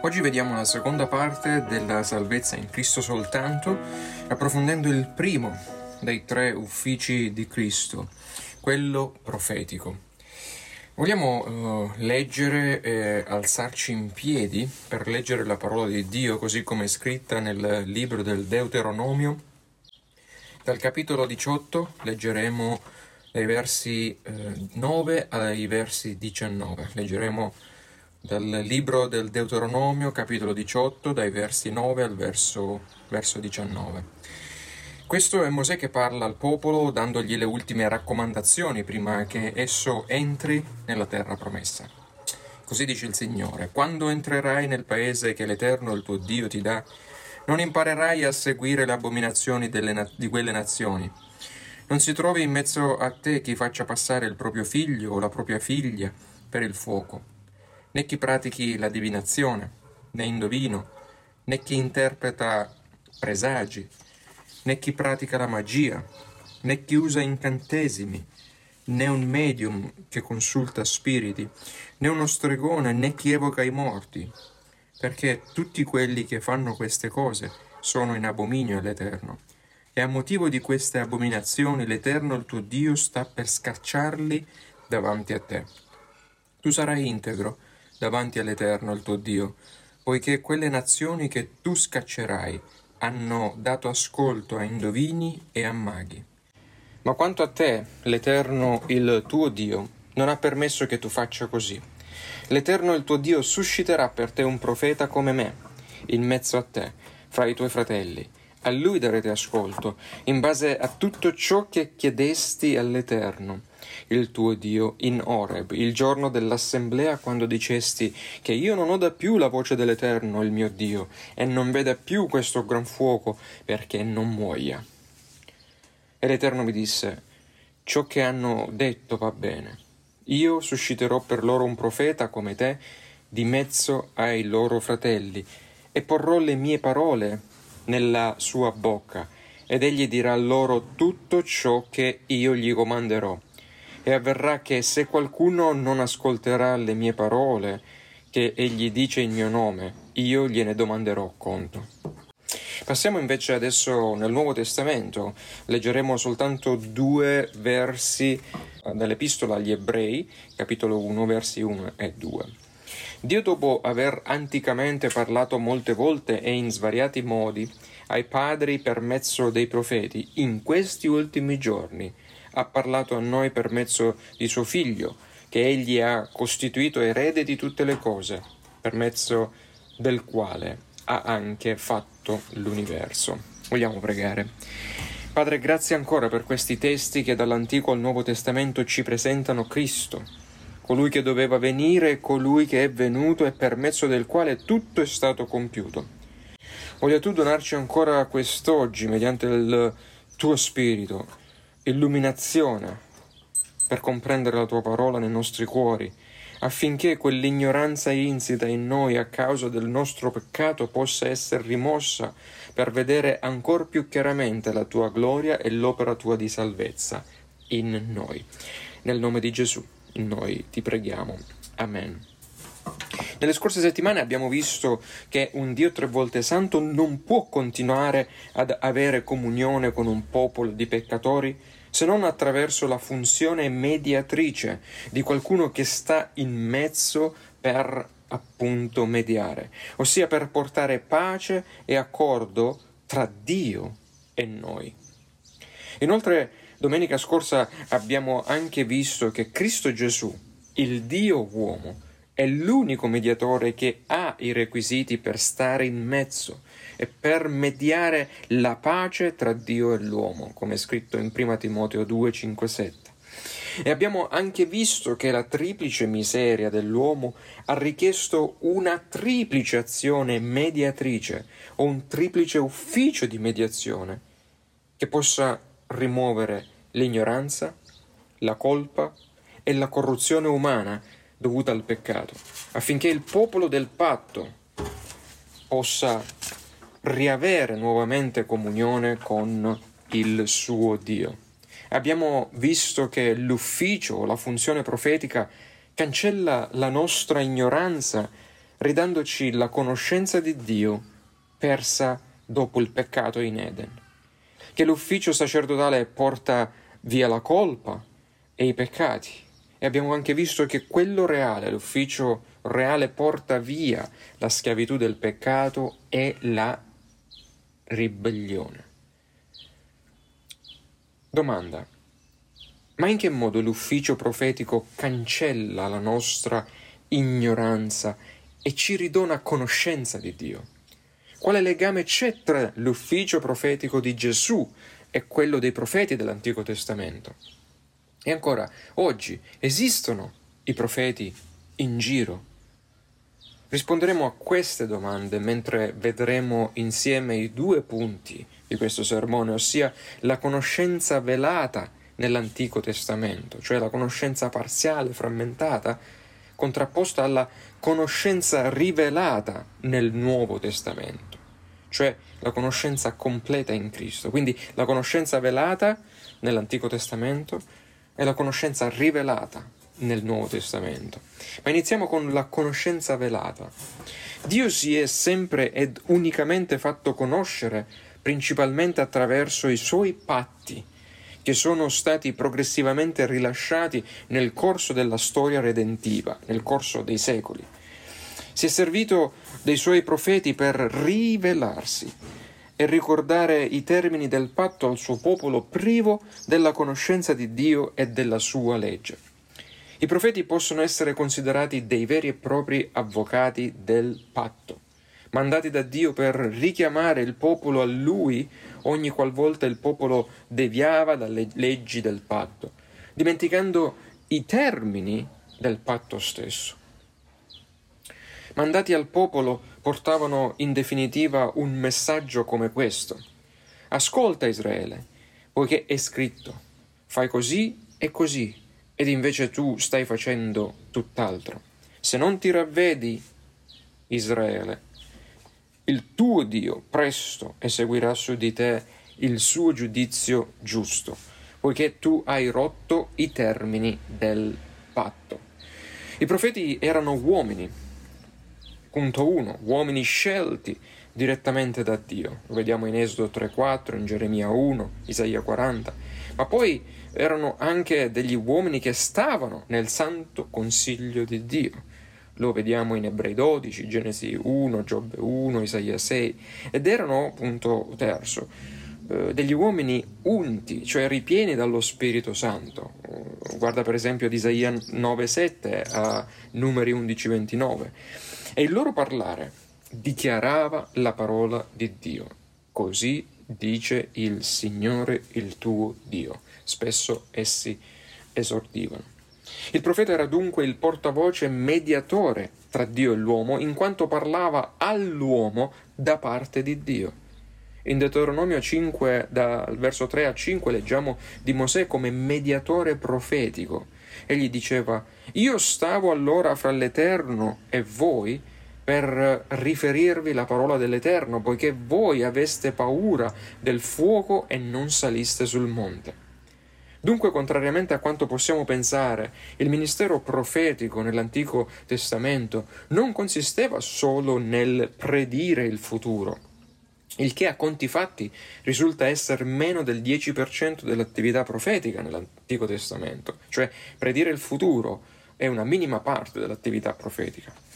Oggi vediamo la seconda parte della salvezza in Cristo soltanto, approfondendo il primo dei tre uffici di Cristo, quello profetico. Vogliamo uh, leggere e alzarci in piedi per leggere la parola di Dio così come è scritta nel libro del Deuteronomio. Dal capitolo 18 leggeremo dai versi eh, 9 ai versi 19. Leggeremo dal libro del Deuteronomio, capitolo 18, dai versi 9 al verso, verso 19. Questo è Mosè che parla al popolo dandogli le ultime raccomandazioni prima che esso entri nella terra promessa. Così dice il Signore, quando entrerai nel paese che l'Eterno il tuo Dio ti dà, non imparerai a seguire le abominazioni na- di quelle nazioni. Non si trovi in mezzo a te chi faccia passare il proprio figlio o la propria figlia per il fuoco né chi pratichi la divinazione, né indovino, né chi interpreta presagi, né chi pratica la magia, né chi usa incantesimi, né un medium che consulta spiriti, né uno stregone, né chi evoca i morti, perché tutti quelli che fanno queste cose sono in abominio all'Eterno. E a motivo di queste abominazioni l'Eterno il tuo Dio sta per scacciarli davanti a te. Tu sarai integro, davanti all'Eterno, il tuo Dio, poiché quelle nazioni che tu scaccerai hanno dato ascolto a indovini e a maghi. Ma quanto a te, l'Eterno, il tuo Dio, non ha permesso che tu faccia così. L'Eterno, il tuo Dio, susciterà per te un profeta come me, in mezzo a te, fra i tuoi fratelli. A lui darete ascolto, in base a tutto ciò che chiedesti all'Eterno il tuo Dio, in Oreb, il giorno dell'assemblea, quando dicesti che io non oda più la voce dell'Eterno, il mio Dio, e non veda più questo gran fuoco, perché non muoia. E l'Eterno mi disse, ciò che hanno detto va bene. Io susciterò per loro un profeta come te, di mezzo ai loro fratelli, e porrò le mie parole nella sua bocca, ed egli dirà loro tutto ciò che io gli comanderò e avverrà che se qualcuno non ascolterà le mie parole, che egli dice in mio nome, io gliene domanderò conto. Passiamo invece adesso nel Nuovo Testamento, leggeremo soltanto due versi eh, dall'Epistola agli Ebrei, capitolo 1, versi 1 e 2. Dio dopo aver anticamente parlato molte volte e in svariati modi ai padri per mezzo dei profeti, in questi ultimi giorni ha parlato a noi per mezzo di suo Figlio, che egli ha costituito erede di tutte le cose, per mezzo del quale ha anche fatto l'universo. Vogliamo pregare. Padre, grazie ancora per questi testi che dall'Antico al Nuovo Testamento ci presentano Cristo, colui che doveva venire colui che è venuto e per mezzo del quale tutto è stato compiuto. Voglia tu donarci ancora quest'oggi, mediante il tuo Spirito, illuminazione per comprendere la tua parola nei nostri cuori, affinché quell'ignoranza insita in noi a causa del nostro peccato possa essere rimossa per vedere ancor più chiaramente la tua gloria e l'opera tua di salvezza in noi. Nel nome di Gesù, noi ti preghiamo. Amen. Nelle scorse settimane abbiamo visto che un Dio tre volte santo non può continuare ad avere comunione con un popolo di peccatori se non attraverso la funzione mediatrice di qualcuno che sta in mezzo per appunto mediare, ossia per portare pace e accordo tra Dio e noi. Inoltre, domenica scorsa abbiamo anche visto che Cristo Gesù, il Dio uomo, è l'unico mediatore che ha i requisiti per stare in mezzo e per mediare la pace tra Dio e l'uomo, come è scritto in 1 Timoteo 2, 5, 7. E abbiamo anche visto che la triplice miseria dell'uomo ha richiesto una triplice azione mediatrice o un triplice ufficio di mediazione che possa rimuovere l'ignoranza, la colpa e la corruzione umana dovuta al peccato, affinché il popolo del patto possa riavere nuovamente comunione con il suo Dio. Abbiamo visto che l'ufficio, la funzione profetica cancella la nostra ignoranza ridandoci la conoscenza di Dio persa dopo il peccato in Eden, che l'ufficio sacerdotale porta via la colpa e i peccati. E abbiamo anche visto che quello reale, l'ufficio reale, porta via la schiavitù del peccato e la ribellione. Domanda. Ma in che modo l'ufficio profetico cancella la nostra ignoranza e ci ridona conoscenza di Dio? Quale legame c'è tra l'ufficio profetico di Gesù e quello dei profeti dell'Antico Testamento? E ancora, oggi esistono i profeti in giro? Risponderemo a queste domande mentre vedremo insieme i due punti di questo sermone, ossia la conoscenza velata nell'Antico Testamento, cioè la conoscenza parziale, frammentata, contrapposta alla conoscenza rivelata nel Nuovo Testamento, cioè la conoscenza completa in Cristo. Quindi la conoscenza velata nell'Antico Testamento e la conoscenza rivelata nel Nuovo Testamento. Ma iniziamo con la conoscenza velata. Dio si è sempre ed unicamente fatto conoscere principalmente attraverso i suoi patti, che sono stati progressivamente rilasciati nel corso della storia redentiva, nel corso dei secoli. Si è servito dei suoi profeti per rivelarsi e ricordare i termini del patto al suo popolo privo della conoscenza di Dio e della sua legge. I profeti possono essere considerati dei veri e propri avvocati del patto mandati da Dio per richiamare il popolo a lui ogni qualvolta il popolo deviava dalle leggi del patto, dimenticando i termini del patto stesso. Mandati al popolo portavano in definitiva un messaggio come questo. Ascolta Israele, poiché è scritto, fai così e così, ed invece tu stai facendo tutt'altro. Se non ti ravvedi, Israele, il tuo Dio presto eseguirà su di te il suo giudizio giusto, poiché tu hai rotto i termini del patto. I profeti erano uomini. Punto 1. Uomini scelti direttamente da Dio. Lo vediamo in Esodo 3.4, in Geremia 1, Isaia 40. Ma poi erano anche degli uomini che stavano nel santo consiglio di Dio lo vediamo in Ebrei 12, Genesi 1, Giobbe 1, Isaia 6, ed erano, punto terzo, eh, degli uomini unti, cioè ripieni dallo Spirito Santo. Guarda per esempio ad Isaia 9,7 a numeri 11-29. E il loro parlare dichiarava la parola di Dio. Così dice il Signore il tuo Dio. Spesso essi esordivano. Il profeta era dunque il portavoce mediatore tra Dio e l'uomo, in quanto parlava all'uomo da parte di Dio. In Deuteronomio 5, dal verso 3 a 5, leggiamo di Mosè come mediatore profetico. Egli diceva: Io stavo allora fra l'Eterno e voi per riferirvi la parola dell'Eterno, poiché voi aveste paura del fuoco e non saliste sul monte. Dunque, contrariamente a quanto possiamo pensare, il ministero profetico nell'Antico Testamento non consisteva solo nel predire il futuro, il che a conti fatti risulta essere meno del 10% dell'attività profetica nell'Antico Testamento, cioè predire il futuro è una minima parte dell'attività profetica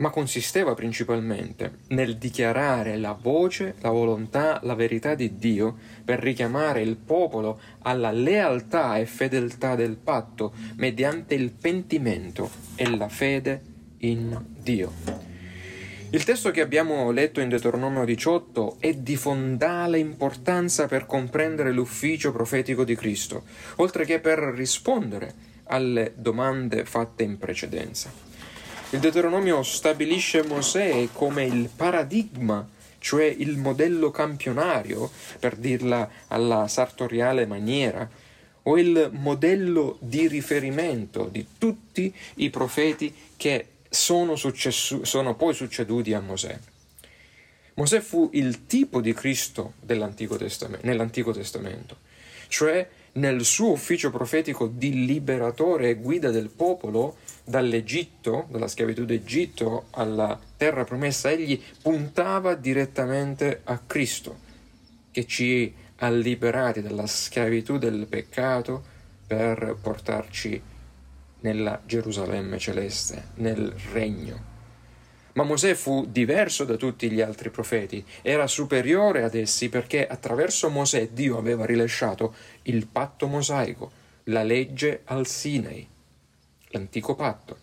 ma consisteva principalmente nel dichiarare la voce, la volontà, la verità di Dio per richiamare il popolo alla lealtà e fedeltà del patto mediante il pentimento e la fede in Dio. Il testo che abbiamo letto in Deuteronomio 18 è di fondale importanza per comprendere l'ufficio profetico di Cristo, oltre che per rispondere alle domande fatte in precedenza. Il Deuteronomio stabilisce Mosè come il paradigma, cioè il modello campionario, per dirla alla sartoriale maniera, o il modello di riferimento di tutti i profeti che sono, successu- sono poi succeduti a Mosè. Mosè fu il tipo di Cristo nell'Antico Testamento, cioè nel suo ufficio profetico di liberatore e guida del popolo dall'Egitto, dalla schiavitù d'Egitto alla terra promessa, egli puntava direttamente a Cristo, che ci ha liberati dalla schiavitù del peccato per portarci nella Gerusalemme celeste, nel regno. Ma Mosè fu diverso da tutti gli altri profeti, era superiore ad essi perché attraverso Mosè Dio aveva rilasciato il patto mosaico, la legge al Sinai, l'antico patto.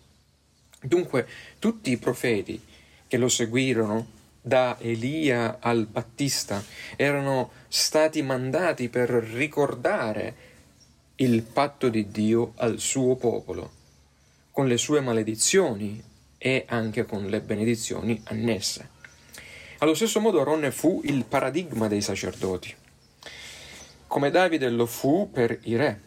Dunque tutti i profeti che lo seguirono, da Elia al Battista, erano stati mandati per ricordare il patto di Dio al suo popolo, con le sue maledizioni e anche con le benedizioni annesse. Allo stesso modo Aronne fu il paradigma dei sacerdoti, come Davide lo fu per i re,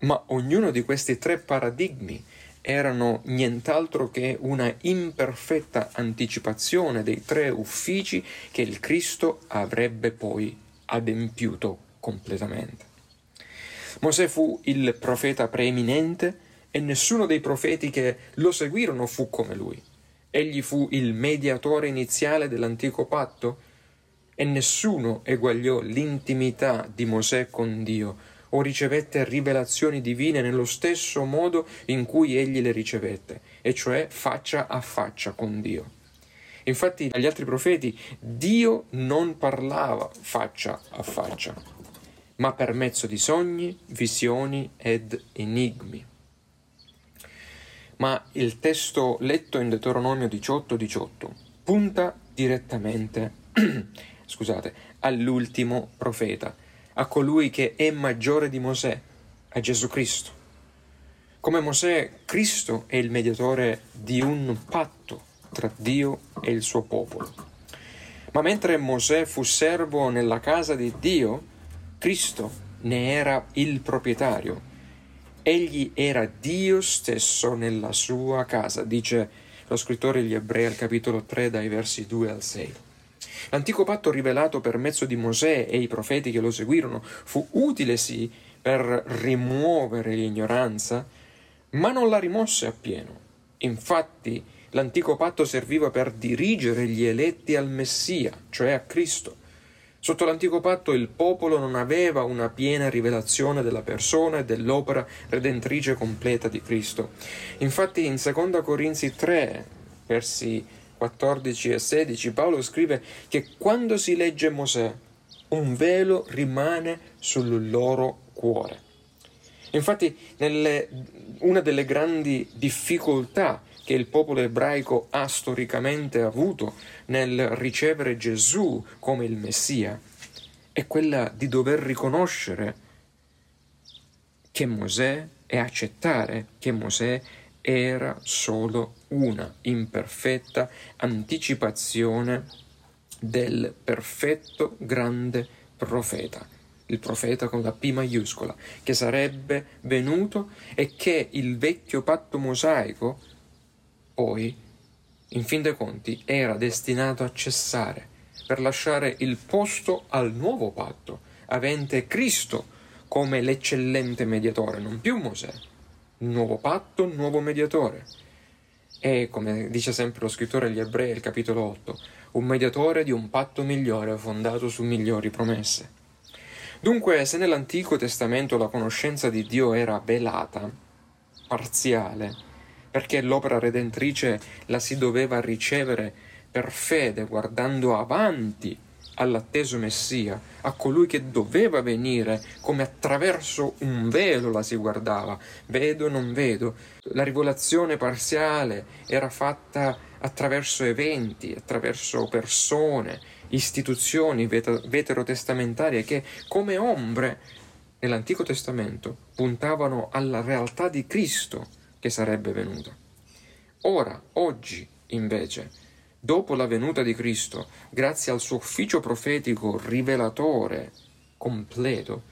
ma ognuno di questi tre paradigmi erano nient'altro che una imperfetta anticipazione dei tre uffici che il Cristo avrebbe poi adempiuto completamente. Mosè fu il profeta preeminente e nessuno dei profeti che lo seguirono fu come lui. Egli fu il mediatore iniziale dell'antico patto e nessuno eguagliò l'intimità di Mosè con Dio o ricevette rivelazioni divine nello stesso modo in cui egli le ricevette, e cioè faccia a faccia con Dio. Infatti agli altri profeti Dio non parlava faccia a faccia, ma per mezzo di sogni, visioni ed enigmi ma il testo letto in Deuteronomio 18:18 18 punta direttamente scusate, all'ultimo profeta, a colui che è maggiore di Mosè, a Gesù Cristo. Come Mosè, Cristo è il mediatore di un patto tra Dio e il suo popolo. Ma mentre Mosè fu servo nella casa di Dio, Cristo ne era il proprietario Egli era Dio stesso nella sua casa, dice lo scrittore agli Ebrei al capitolo 3 dai versi 2 al 6. L'antico patto rivelato per mezzo di Mosè e i profeti che lo seguirono fu utile sì per rimuovere l'ignoranza, ma non la rimosse appieno. Infatti l'antico patto serviva per dirigere gli eletti al Messia, cioè a Cristo. Sotto l'antico patto il popolo non aveva una piena rivelazione della persona e dell'opera redentrice completa di Cristo. Infatti in 2 Corinzi 3, versi 14 e 16, Paolo scrive che quando si legge Mosè, un velo rimane sul loro cuore. Infatti, nelle, una delle grandi difficoltà che il popolo ebraico ha storicamente avuto nel ricevere Gesù come il Messia è quella di dover riconoscere che Mosè e accettare che Mosè era solo una imperfetta anticipazione del perfetto grande profeta, il profeta con la P maiuscola, che sarebbe venuto e che il vecchio patto mosaico poi, in fin dei conti, era destinato a cessare per lasciare il posto al nuovo patto, avente Cristo come l'eccellente mediatore, non più Mosè. Nuovo patto, nuovo mediatore. E, come dice sempre lo scrittore agli Ebrei, capitolo 8, un mediatore di un patto migliore fondato su migliori promesse. Dunque, se nell'Antico Testamento la conoscenza di Dio era velata, parziale, perché l'opera redentrice la si doveva ricevere per fede, guardando avanti all'atteso Messia, a colui che doveva venire, come attraverso un velo la si guardava, vedo non vedo. La rivelazione parziale era fatta attraverso eventi, attraverso persone, istituzioni veterotestamentarie che, come ombre, nell'Antico Testamento puntavano alla realtà di Cristo che sarebbe venuta. Ora, oggi, invece, dopo la venuta di Cristo, grazie al suo ufficio profetico rivelatore completo,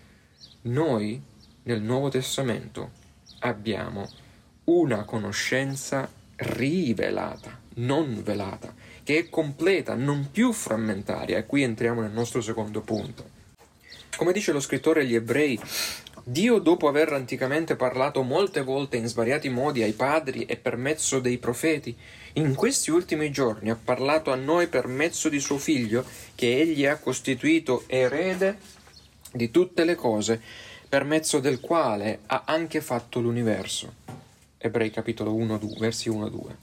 noi nel Nuovo Testamento abbiamo una conoscenza rivelata, non velata, che è completa, non più frammentaria. E qui entriamo nel nostro secondo punto. Come dice lo scrittore agli ebrei, Dio, dopo aver anticamente parlato molte volte in svariati modi ai padri e per mezzo dei profeti, in questi ultimi giorni ha parlato a noi per mezzo di suo Figlio, che egli ha costituito erede di tutte le cose, per mezzo del quale ha anche fatto l'universo. Ebrei capitolo 1, 2, versi 1 2.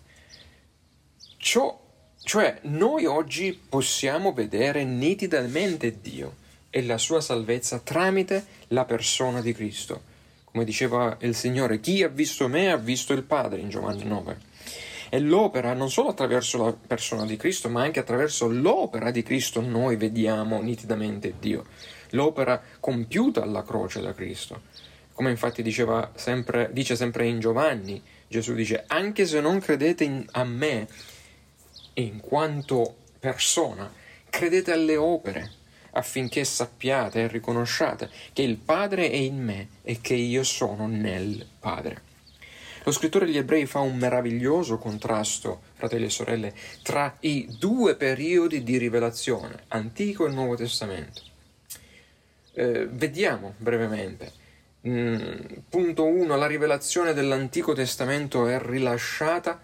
Ciò, cioè, noi oggi possiamo vedere nitidamente Dio e la sua salvezza tramite la persona di Cristo. Come diceva il Signore, chi ha visto me ha visto il Padre in Giovanni 9. E l'opera non solo attraverso la persona di Cristo, ma anche attraverso l'opera di Cristo noi vediamo nitidamente Dio. L'opera compiuta alla croce da Cristo. Come infatti sempre, dice sempre in Giovanni, Gesù dice, anche se non credete in, a me in quanto persona, credete alle opere affinché sappiate e riconosciate che il Padre è in me e che io sono nel Padre. Lo scrittore degli ebrei fa un meraviglioso contrasto, fratelli e sorelle, tra i due periodi di rivelazione, Antico e Nuovo Testamento. Eh, vediamo brevemente. Mm, punto 1. La rivelazione dell'Antico Testamento è rilasciata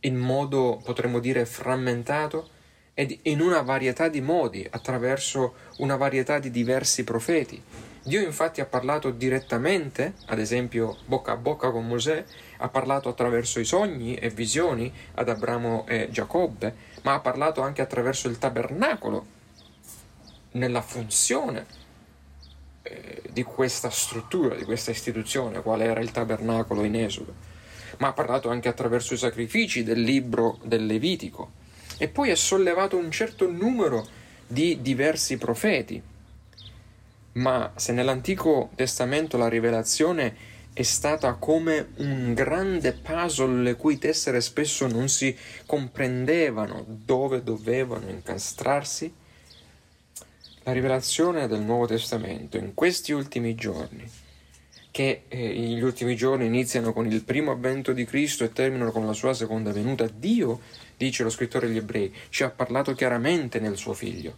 in modo, potremmo dire, frammentato ed in una varietà di modi, attraverso una varietà di diversi profeti. Dio infatti ha parlato direttamente, ad esempio bocca a bocca con Mosè, ha parlato attraverso i sogni e visioni ad Abramo e Giacobbe, ma ha parlato anche attraverso il tabernacolo, nella funzione eh, di questa struttura, di questa istituzione, quale era il tabernacolo in Esodo, ma ha parlato anche attraverso i sacrifici del libro del Levitico e poi ha sollevato un certo numero di diversi profeti. Ma se nell'Antico Testamento la rivelazione è stata come un grande puzzle le cui tessere spesso non si comprendevano dove dovevano incastrarsi, la rivelazione del Nuovo Testamento in questi ultimi giorni, che eh, gli ultimi giorni iniziano con il primo avvento di Cristo e terminano con la sua seconda venuta, Dio dice lo scrittore degli ebrei, ci ha parlato chiaramente nel suo figlio.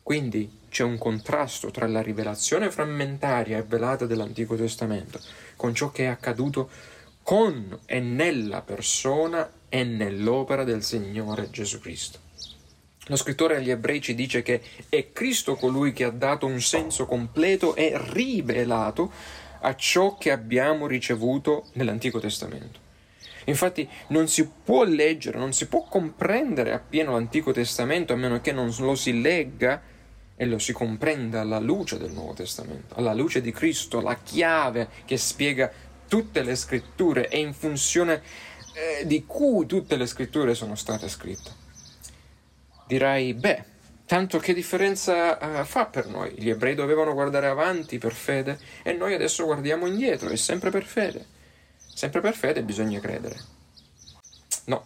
Quindi c'è un contrasto tra la rivelazione frammentaria e velata dell'Antico Testamento con ciò che è accaduto con e nella persona e nell'opera del Signore Gesù Cristo. Lo scrittore agli ebrei ci dice che è Cristo colui che ha dato un senso completo e rivelato a ciò che abbiamo ricevuto nell'Antico Testamento. Infatti non si può leggere, non si può comprendere appieno l'Antico Testamento a meno che non lo si legga e lo si comprenda alla luce del Nuovo Testamento, alla luce di Cristo, la chiave che spiega tutte le scritture e in funzione eh, di cui tutte le scritture sono state scritte. Dirai, beh, tanto che differenza uh, fa per noi? Gli ebrei dovevano guardare avanti per fede e noi adesso guardiamo indietro, è sempre per fede. Sempre per fede bisogna credere. No,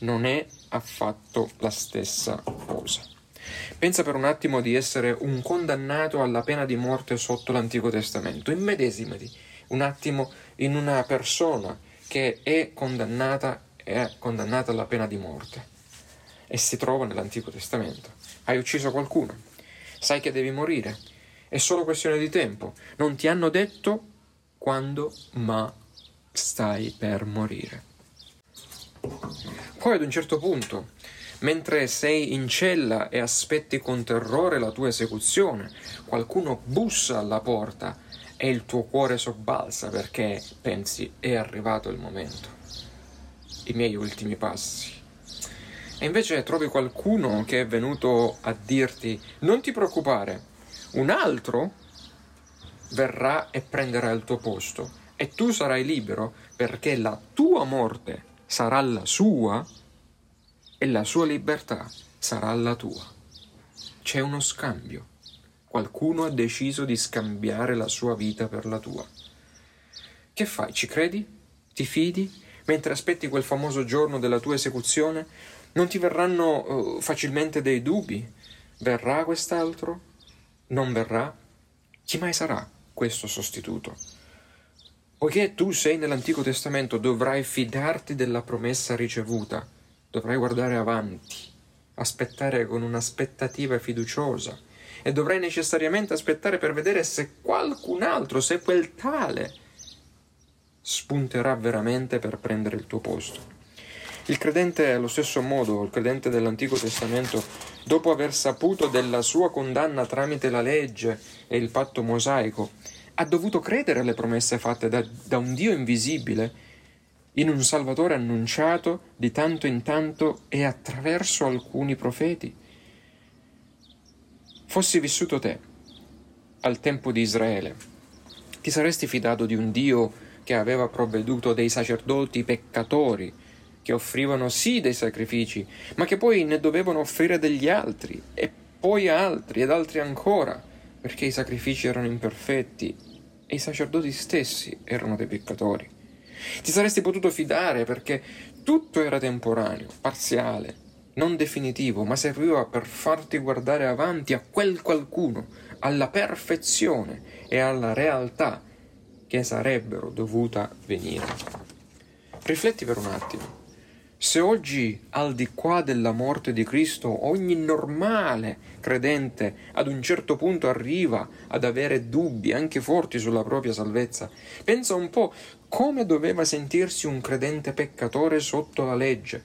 non è affatto la stessa cosa. Pensa per un attimo di essere un condannato alla pena di morte sotto l'Antico Testamento. Immedesimati un attimo in una persona che è condannata, è condannata alla pena di morte e si trova nell'Antico Testamento. Hai ucciso qualcuno, sai che devi morire, è solo questione di tempo. Non ti hanno detto quando, ma stai per morire. Poi ad un certo punto, mentre sei in cella e aspetti con terrore la tua esecuzione, qualcuno bussa alla porta e il tuo cuore sobbalza perché pensi è arrivato il momento, i miei ultimi passi. E invece trovi qualcuno che è venuto a dirti non ti preoccupare, un altro verrà e prenderà il tuo posto e tu sarai libero perché la tua morte sarà la sua e la sua libertà sarà la tua. C'è uno scambio. Qualcuno ha deciso di scambiare la sua vita per la tua. Che fai? Ci credi? Ti fidi? Mentre aspetti quel famoso giorno della tua esecuzione, non ti verranno uh, facilmente dei dubbi? Verrà quest'altro? Non verrà? Chi mai sarà questo sostituto? Poiché tu sei nell'Antico Testamento, dovrai fidarti della promessa ricevuta, dovrai guardare avanti, aspettare con un'aspettativa fiduciosa e dovrai necessariamente aspettare per vedere se qualcun altro, se quel tale, spunterà veramente per prendere il tuo posto. Il credente allo stesso modo, il credente dell'Antico Testamento, dopo aver saputo della sua condanna tramite la legge e il patto mosaico, ha dovuto credere alle promesse fatte da, da un Dio invisibile in un Salvatore annunciato di tanto in tanto e attraverso alcuni profeti. Fossi vissuto te al tempo di Israele, ti saresti fidato di un Dio che aveva provveduto dei sacerdoti peccatori, che offrivano sì dei sacrifici, ma che poi ne dovevano offrire degli altri, e poi altri ed altri ancora, perché i sacrifici erano imperfetti e i sacerdoti stessi erano dei peccatori. Ti saresti potuto fidare perché tutto era temporaneo, parziale, non definitivo, ma serviva per farti guardare avanti a quel qualcuno, alla perfezione e alla realtà che sarebbero dovuta venire. Rifletti per un attimo. Se oggi, al di qua della morte di Cristo, ogni normale credente ad un certo punto arriva ad avere dubbi anche forti sulla propria salvezza, pensa un po' come doveva sentirsi un credente peccatore sotto la legge,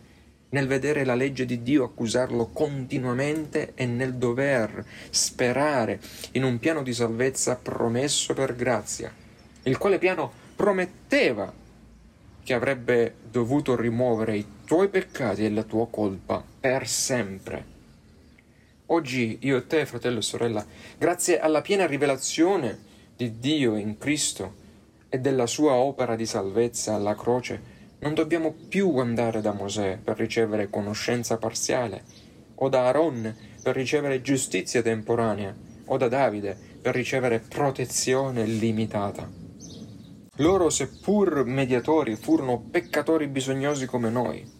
nel vedere la legge di Dio accusarlo continuamente e nel dover sperare in un piano di salvezza promesso per grazia, il quale piano prometteva che avrebbe dovuto rimuovere i tuoi peccati e la tua colpa per sempre. Oggi io e te, fratello e sorella, grazie alla piena rivelazione di Dio in Cristo e della sua opera di salvezza alla croce, non dobbiamo più andare da Mosè per ricevere conoscenza parziale, o da Aaron per ricevere giustizia temporanea, o da Davide per ricevere protezione limitata. Loro, seppur mediatori, furono peccatori bisognosi come noi.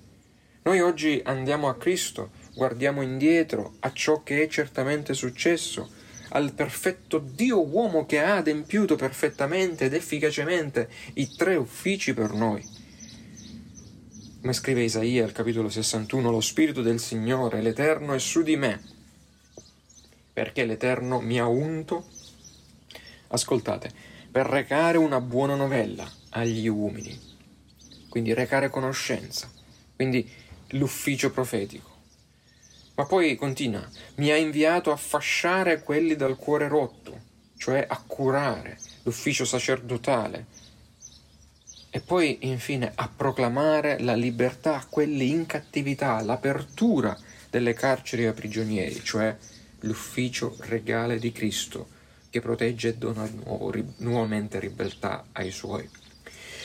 Noi oggi andiamo a Cristo, guardiamo indietro a ciò che è certamente successo, al perfetto Dio uomo che ha adempiuto perfettamente ed efficacemente i tre uffici per noi. Come scrive Isaia al capitolo 61, lo Spirito del Signore, l'Eterno, è su di me, perché l'Eterno mi ha unto. Ascoltate, per recare una buona novella agli uomini, quindi recare conoscenza, quindi l'ufficio profetico. Ma poi continua, mi ha inviato a fasciare quelli dal cuore rotto, cioè a curare l'ufficio sacerdotale, e poi infine a proclamare la libertà a quelli in cattività, l'apertura delle carceri ai prigionieri, cioè l'ufficio regale di Cristo che protegge e dona nuovo, ri, nuovamente ribeltà ai suoi.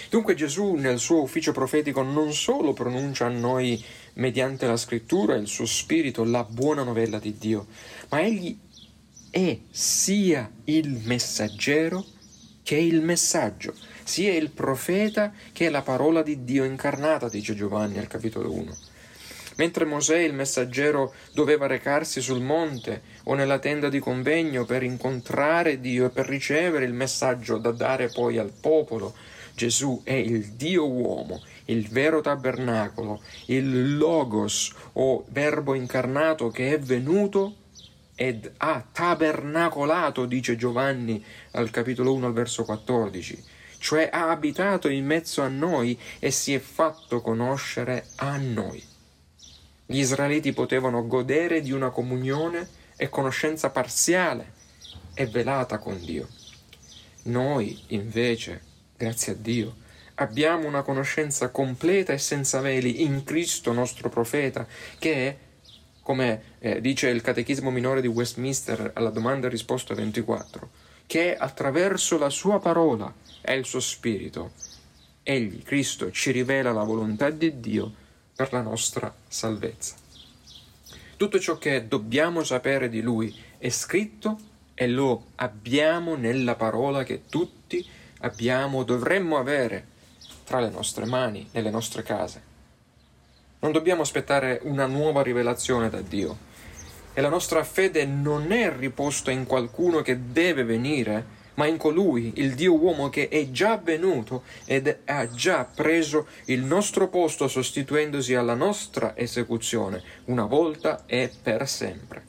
Dunque Gesù nel suo ufficio profetico non solo pronuncia a noi mediante la scrittura e il suo spirito la buona novella di Dio, ma egli è sia il messaggero che il messaggio, sia il profeta che la parola di Dio incarnata, dice Giovanni al capitolo 1. Mentre Mosè, il messaggero, doveva recarsi sul monte o nella tenda di convegno per incontrare Dio e per ricevere il messaggio da dare poi al popolo, Gesù è il Dio uomo, il vero tabernacolo, il Logos o Verbo incarnato che è venuto ed ha tabernacolato, dice Giovanni al capitolo 1 al verso 14, cioè ha abitato in mezzo a noi e si è fatto conoscere a noi. Gli israeliti potevano godere di una comunione e conoscenza parziale e velata con Dio. Noi, invece, grazie a Dio, abbiamo una conoscenza completa e senza veli in Cristo nostro profeta, che è, come eh, dice il Catechismo minore di Westminster alla domanda e risposta 24, che attraverso la sua parola e il suo spirito, egli, Cristo, ci rivela la volontà di Dio per la nostra salvezza. Tutto ciò che dobbiamo sapere di Lui è scritto e lo abbiamo nella parola che tutti abbiamo, dovremmo avere tra le nostre mani, nelle nostre case. Non dobbiamo aspettare una nuova rivelazione da Dio. E la nostra fede non è riposta in qualcuno che deve venire, ma in colui, il Dio uomo che è già venuto ed ha già preso il nostro posto sostituendosi alla nostra esecuzione, una volta e per sempre.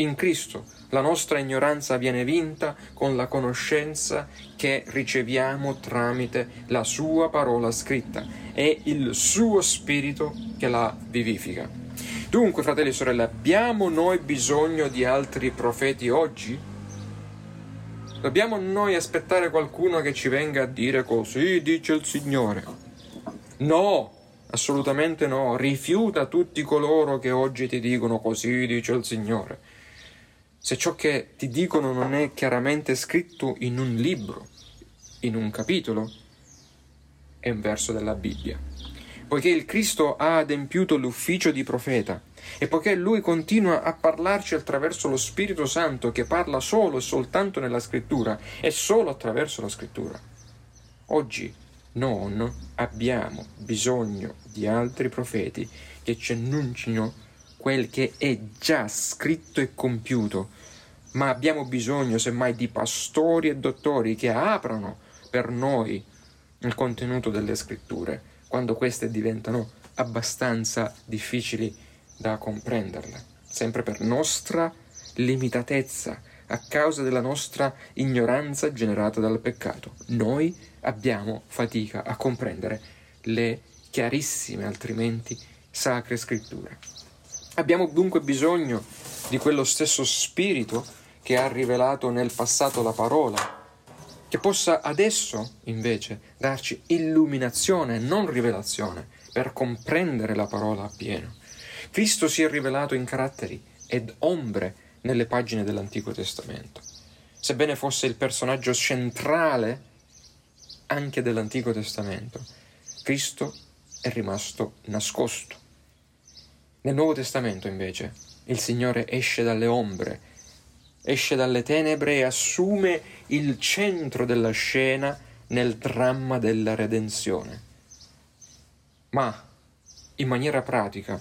In Cristo la nostra ignoranza viene vinta con la conoscenza che riceviamo tramite la sua parola scritta e il suo spirito che la vivifica. Dunque, fratelli e sorelle, abbiamo noi bisogno di altri profeti oggi? Dobbiamo noi aspettare qualcuno che ci venga a dire così dice il Signore? No, assolutamente no. Rifiuta tutti coloro che oggi ti dicono così dice il Signore. Se ciò che ti dicono non è chiaramente scritto in un libro, in un capitolo, è un verso della Bibbia poiché il Cristo ha adempiuto l'ufficio di profeta e poiché lui continua a parlarci attraverso lo Spirito Santo che parla solo e soltanto nella scrittura e solo attraverso la scrittura. Oggi non abbiamo bisogno di altri profeti che ci annuncino quel che è già scritto e compiuto, ma abbiamo bisogno semmai di pastori e dottori che aprano per noi il contenuto delle scritture quando queste diventano abbastanza difficili da comprenderle, sempre per nostra limitatezza, a causa della nostra ignoranza generata dal peccato. Noi abbiamo fatica a comprendere le chiarissime, altrimenti, sacre scritture. Abbiamo dunque bisogno di quello stesso spirito che ha rivelato nel passato la parola che possa adesso invece darci illuminazione, non rivelazione, per comprendere la parola appieno. Cristo si è rivelato in caratteri ed ombre nelle pagine dell'Antico Testamento. Sebbene fosse il personaggio centrale anche dell'Antico Testamento, Cristo è rimasto nascosto. Nel Nuovo Testamento, invece, il Signore esce dalle ombre esce dalle tenebre e assume il centro della scena nel dramma della redenzione. Ma, in maniera pratica,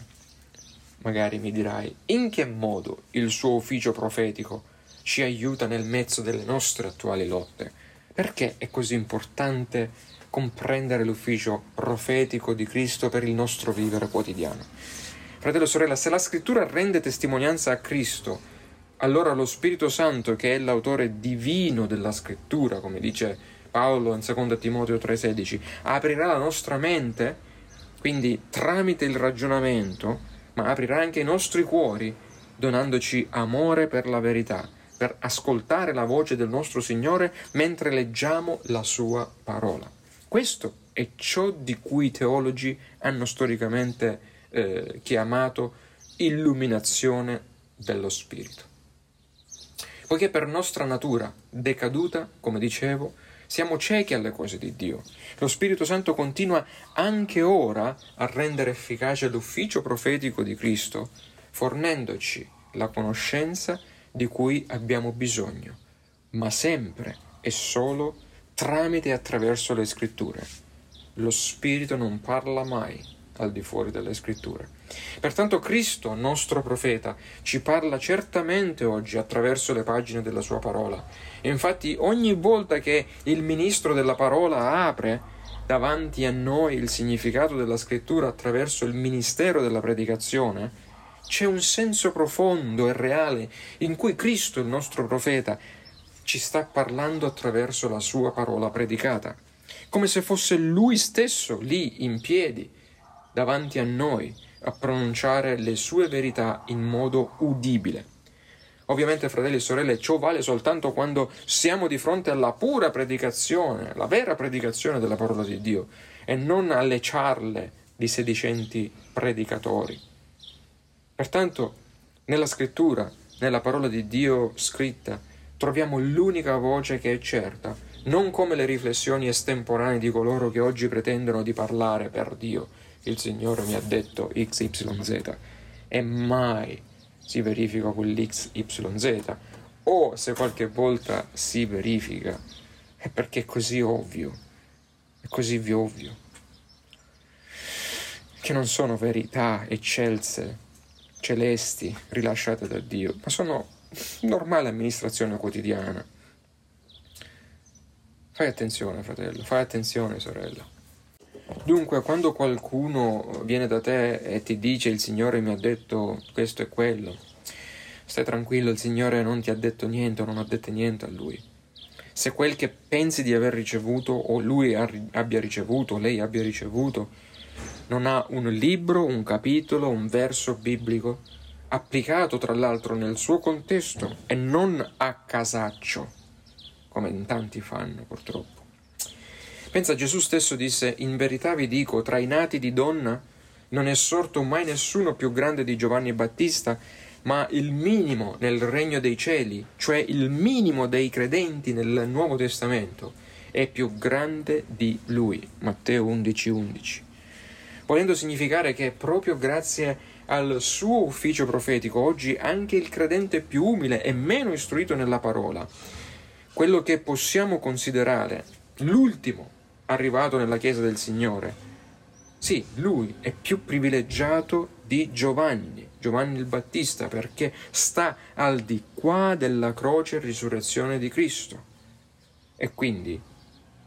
magari mi dirai, in che modo il suo ufficio profetico ci aiuta nel mezzo delle nostre attuali lotte? Perché è così importante comprendere l'ufficio profetico di Cristo per il nostro vivere quotidiano? Fratello e sorella, se la scrittura rende testimonianza a Cristo, allora lo Spirito Santo, che è l'autore divino della scrittura, come dice Paolo in 2 Timoteo 3:16, aprirà la nostra mente, quindi tramite il ragionamento, ma aprirà anche i nostri cuori, donandoci amore per la verità, per ascoltare la voce del nostro Signore mentre leggiamo la sua parola. Questo è ciò di cui i teologi hanno storicamente eh, chiamato illuminazione dello Spirito poiché per nostra natura decaduta, come dicevo, siamo ciechi alle cose di Dio. Lo Spirito Santo continua anche ora a rendere efficace l'ufficio profetico di Cristo, fornendoci la conoscenza di cui abbiamo bisogno, ma sempre e solo tramite e attraverso le scritture. Lo Spirito non parla mai al di fuori delle scritture. Pertanto Cristo, nostro profeta, ci parla certamente oggi attraverso le pagine della sua parola. infatti ogni volta che il ministro della parola apre davanti a noi il significato della scrittura attraverso il ministero della predicazione, c'è un senso profondo e reale in cui Cristo, il nostro profeta, ci sta parlando attraverso la sua parola predicata, come se fosse lui stesso lì in piedi davanti a noi a pronunciare le sue verità in modo udibile. Ovviamente, fratelli e sorelle, ciò vale soltanto quando siamo di fronte alla pura predicazione, la vera predicazione della parola di Dio, e non alle ciarle di sedicenti predicatori. Pertanto, nella scrittura, nella parola di Dio scritta, troviamo l'unica voce che è certa, non come le riflessioni estemporanee di coloro che oggi pretendono di parlare per Dio, il Signore mi ha detto XYZ e mai si verifica quell'XYZ o se qualche volta si verifica è perché è così ovvio, è così ovvio che non sono verità eccelse, celesti, rilasciate da Dio, ma sono normale amministrazione quotidiana. Fai attenzione, fratello, fai attenzione, sorella. Dunque, quando qualcuno viene da te e ti dice il Signore mi ha detto questo e quello, Stai tranquillo, il Signore non ti ha detto niente non ha detto niente a Lui. Se quel che pensi di aver ricevuto o Lui abbia ricevuto o lei abbia ricevuto non ha un libro, un capitolo, un verso biblico, applicato tra l'altro nel suo contesto e non a casaccio, come in tanti fanno purtroppo. Pensa, Gesù stesso disse, in verità vi dico, tra i nati di donna non è sorto mai nessuno più grande di Giovanni Battista, ma il minimo nel regno dei cieli, cioè il minimo dei credenti nel Nuovo Testamento, è più grande di lui. Matteo 11:11. 11. Volendo significare che proprio grazie al suo ufficio profetico oggi anche il credente più umile e meno istruito nella parola, quello che possiamo considerare l'ultimo arrivato nella Chiesa del Signore, sì, lui è più privilegiato di Giovanni, Giovanni il Battista, perché sta al di qua della croce e risurrezione di Cristo. E quindi,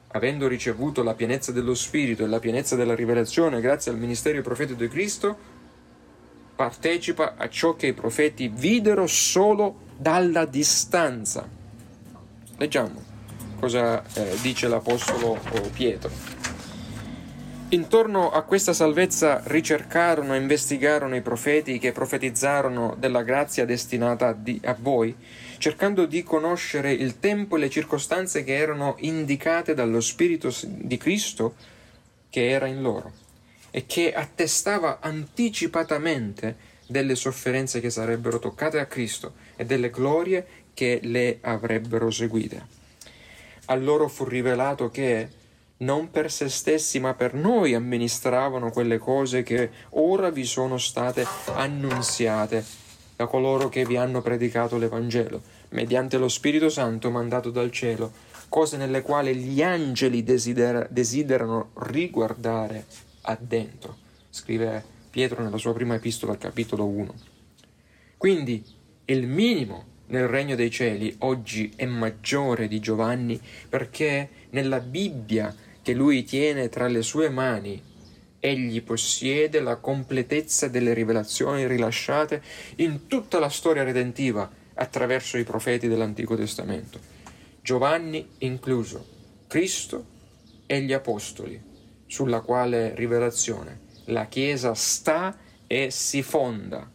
avendo ricevuto la pienezza dello Spirito e la pienezza della rivelazione grazie al ministero profetico di Cristo, partecipa a ciò che i profeti videro solo dalla distanza. Leggiamo cosa eh, dice l'Apostolo oh, Pietro. Intorno a questa salvezza ricercarono e investigarono i profeti che profetizzarono della grazia destinata a voi, cercando di conoscere il tempo e le circostanze che erano indicate dallo Spirito di Cristo che era in loro e che attestava anticipatamente delle sofferenze che sarebbero toccate a Cristo e delle glorie che le avrebbero seguite. A loro fu rivelato che non per se stessi ma per noi amministravano quelle cose che ora vi sono state annunziate da coloro che vi hanno predicato l'Evangelo, mediante lo Spirito Santo mandato dal cielo, cose nelle quali gli angeli desidera, desiderano riguardare addentro, scrive Pietro nella sua prima epistola capitolo 1. Quindi il minimo nel regno dei cieli oggi è maggiore di Giovanni perché nella Bibbia che lui tiene tra le sue mani egli possiede la completezza delle rivelazioni rilasciate in tutta la storia redentiva attraverso i profeti dell'Antico Testamento. Giovanni incluso, Cristo e gli Apostoli sulla quale rivelazione la Chiesa sta e si fonda.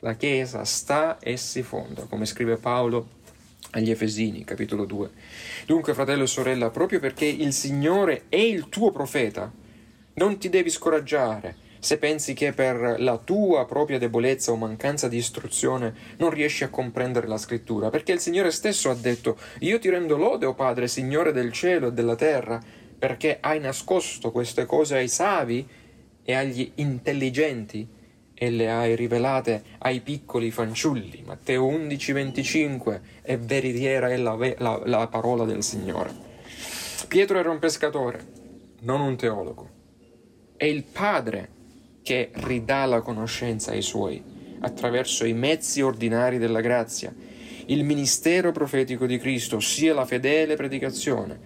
La Chiesa sta e si fonda, come scrive Paolo agli Efesini, capitolo 2. Dunque, fratello e sorella, proprio perché il Signore è il tuo profeta, non ti devi scoraggiare se pensi che per la tua propria debolezza o mancanza di istruzione non riesci a comprendere la scrittura, perché il Signore stesso ha detto Io ti rendo lode, o Padre, Signore del cielo e della terra, perché hai nascosto queste cose ai savi e agli intelligenti e le hai rivelate ai piccoli fanciulli. Matteo 11, 25 è veritiera è la, la, la parola del Signore. Pietro era un pescatore, non un teologo. È il Padre che ridà la conoscenza ai suoi attraverso i mezzi ordinari della grazia, il ministero profetico di Cristo, ossia la fedele predicazione,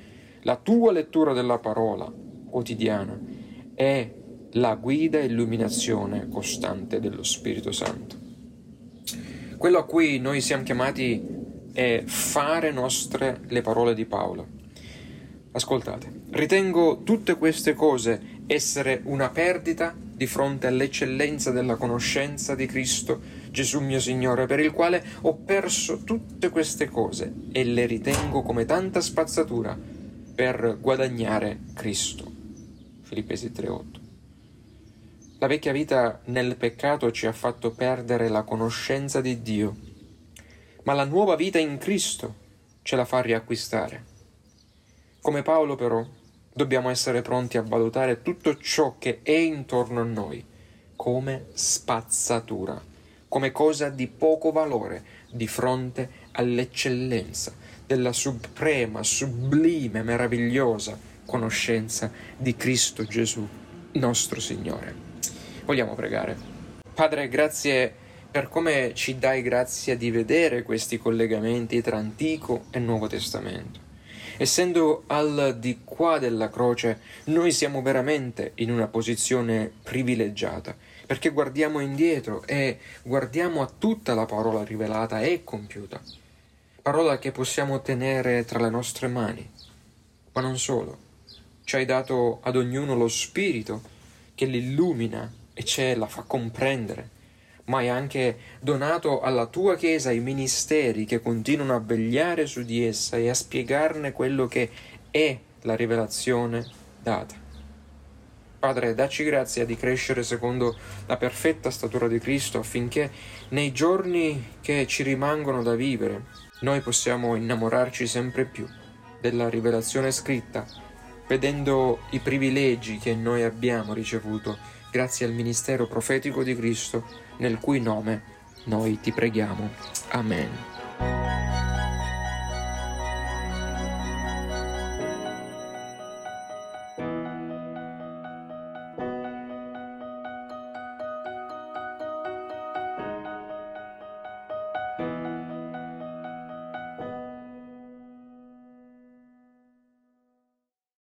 la tua lettura della parola quotidiana è la guida e illuminazione costante dello Spirito Santo. Quello a cui noi siamo chiamati è fare nostre le parole di Paolo. Ascoltate, ritengo tutte queste cose essere una perdita di fronte all'eccellenza della conoscenza di Cristo Gesù mio Signore, per il quale ho perso tutte queste cose e le ritengo come tanta spazzatura per guadagnare Cristo. Filippesi 3:8. La vecchia vita nel peccato ci ha fatto perdere la conoscenza di Dio, ma la nuova vita in Cristo ce la fa riacquistare. Come Paolo però dobbiamo essere pronti a valutare tutto ciò che è intorno a noi come spazzatura, come cosa di poco valore di fronte all'eccellenza della suprema, sublime, meravigliosa conoscenza di Cristo Gesù, nostro Signore. Vogliamo pregare. Padre, grazie per come ci dai grazia di vedere questi collegamenti tra Antico e Nuovo Testamento. Essendo al di qua della croce, noi siamo veramente in una posizione privilegiata perché guardiamo indietro e guardiamo a tutta la parola rivelata e compiuta, parola che possiamo tenere tra le nostre mani. Ma non solo, ci hai dato ad ognuno lo spirito che l'illumina e ce la fa comprendere ma hai anche donato alla tua Chiesa i ministeri che continuano a vegliare su di essa e a spiegarne quello che è la rivelazione data. Padre, dacci grazia di crescere secondo la perfetta statura di Cristo affinché nei giorni che ci rimangono da vivere noi possiamo innamorarci sempre più della rivelazione scritta, vedendo i privilegi che noi abbiamo ricevuto grazie al ministero profetico di Cristo, nel cui nome noi ti preghiamo. Amen.